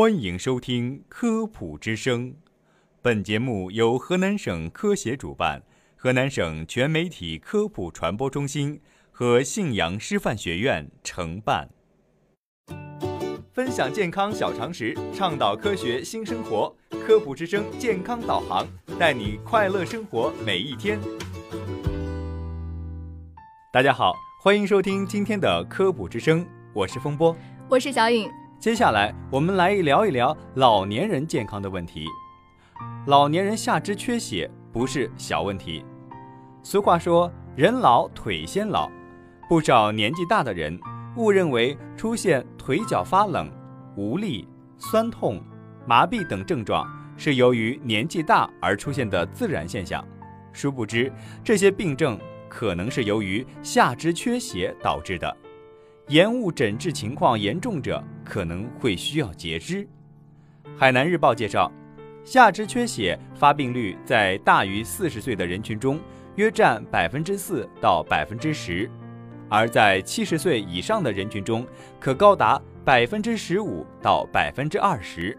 欢迎收听《科普之声》，本节目由河南省科协主办，河南省全媒体科普传播中心和信阳师范学院承办。分享健康小常识，倡导科学新生活，《科普之声》健康导航，带你快乐生活每一天。大家好，欢迎收听今天的《科普之声》，我是风波，我是小颖。接下来，我们来聊一聊老年人健康的问题。老年人下肢缺血不是小问题。俗话说“人老腿先老”，不少年纪大的人误认为出现腿脚发冷、无力、酸痛、麻痹等症状是由于年纪大而出现的自然现象，殊不知这些病症可能是由于下肢缺血导致的。延误诊治情况严重者可能会需要截肢。海南日报介绍，下肢缺血发病率在大于四十岁的人群中约占百分之四到百分之十，而在七十岁以上的人群中可高达百分之十五到百分之二十。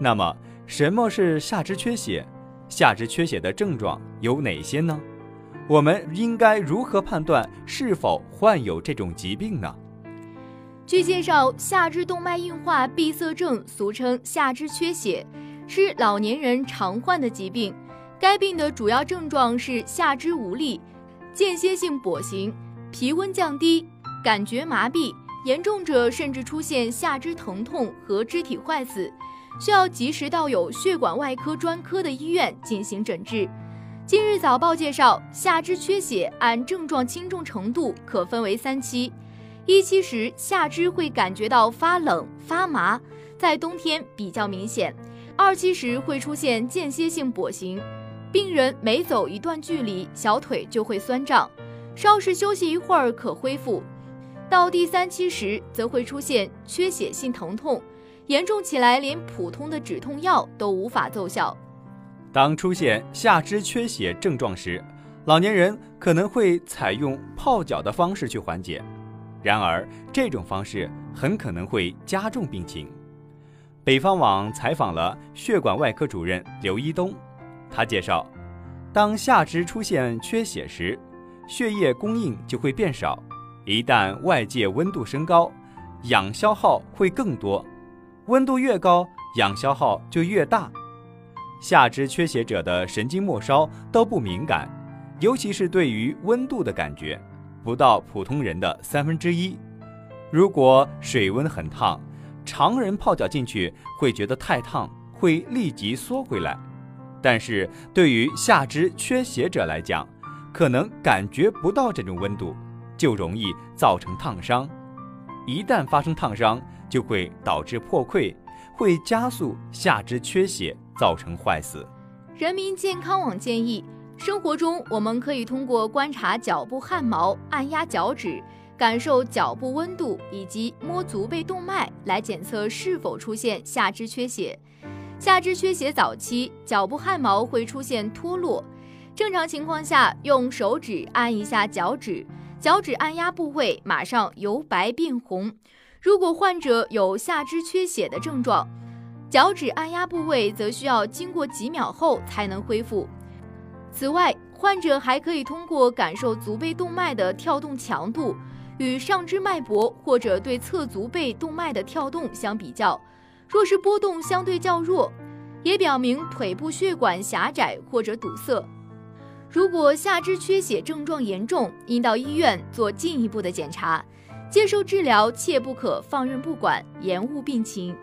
那么，什么是下肢缺血？下肢缺血的症状有哪些呢？我们应该如何判断是否患有这种疾病呢？据介绍，下肢动脉硬化闭塞症，俗称下肢缺血，是老年人常患的疾病。该病的主要症状是下肢无力、间歇性跛行、皮温降低、感觉麻痹，严重者甚至出现下肢疼痛和肢体坏死，需要及时到有血管外科专科的医院进行诊治。今日早报介绍，下肢缺血按症状轻重程度可分为三期。一期时，下肢会感觉到发冷、发麻，在冬天比较明显；二期时会出现间歇性跛行，病人每走一段距离，小腿就会酸胀，稍事休息一会儿可恢复；到第三期时，则会出现缺血性疼痛，严重起来连普通的止痛药都无法奏效。当出现下肢缺血症状时，老年人可能会采用泡脚的方式去缓解，然而这种方式很可能会加重病情。北方网采访了血管外科主任刘一东，他介绍，当下肢出现缺血时，血液供应就会变少，一旦外界温度升高，氧消耗会更多，温度越高，氧消耗就越大。下肢缺血者的神经末梢都不敏感，尤其是对于温度的感觉，不到普通人的三分之一。如果水温很烫，常人泡脚进去会觉得太烫，会立即缩回来。但是对于下肢缺血者来讲，可能感觉不到这种温度，就容易造成烫伤。一旦发生烫伤，就会导致破溃，会加速下肢缺血。造成坏死。人民健康网建议，生活中我们可以通过观察脚部汗毛、按压脚趾、感受脚部温度以及摸足背动脉来检测是否出现下肢缺血。下肢缺血早期，脚部汗毛会出现脱落，正常情况下用手指按一下脚趾，脚趾按压部位马上由白变红。如果患者有下肢缺血的症状，脚趾按压部位则需要经过几秒后才能恢复。此外，患者还可以通过感受足背动脉的跳动强度，与上肢脉搏或者对侧足背动脉的跳动相比较。若是波动相对较弱，也表明腿部血管狭窄或者堵塞。如果下肢缺血症状严重，应到医院做进一步的检查，接受治疗，切不可放任不管，延误病情。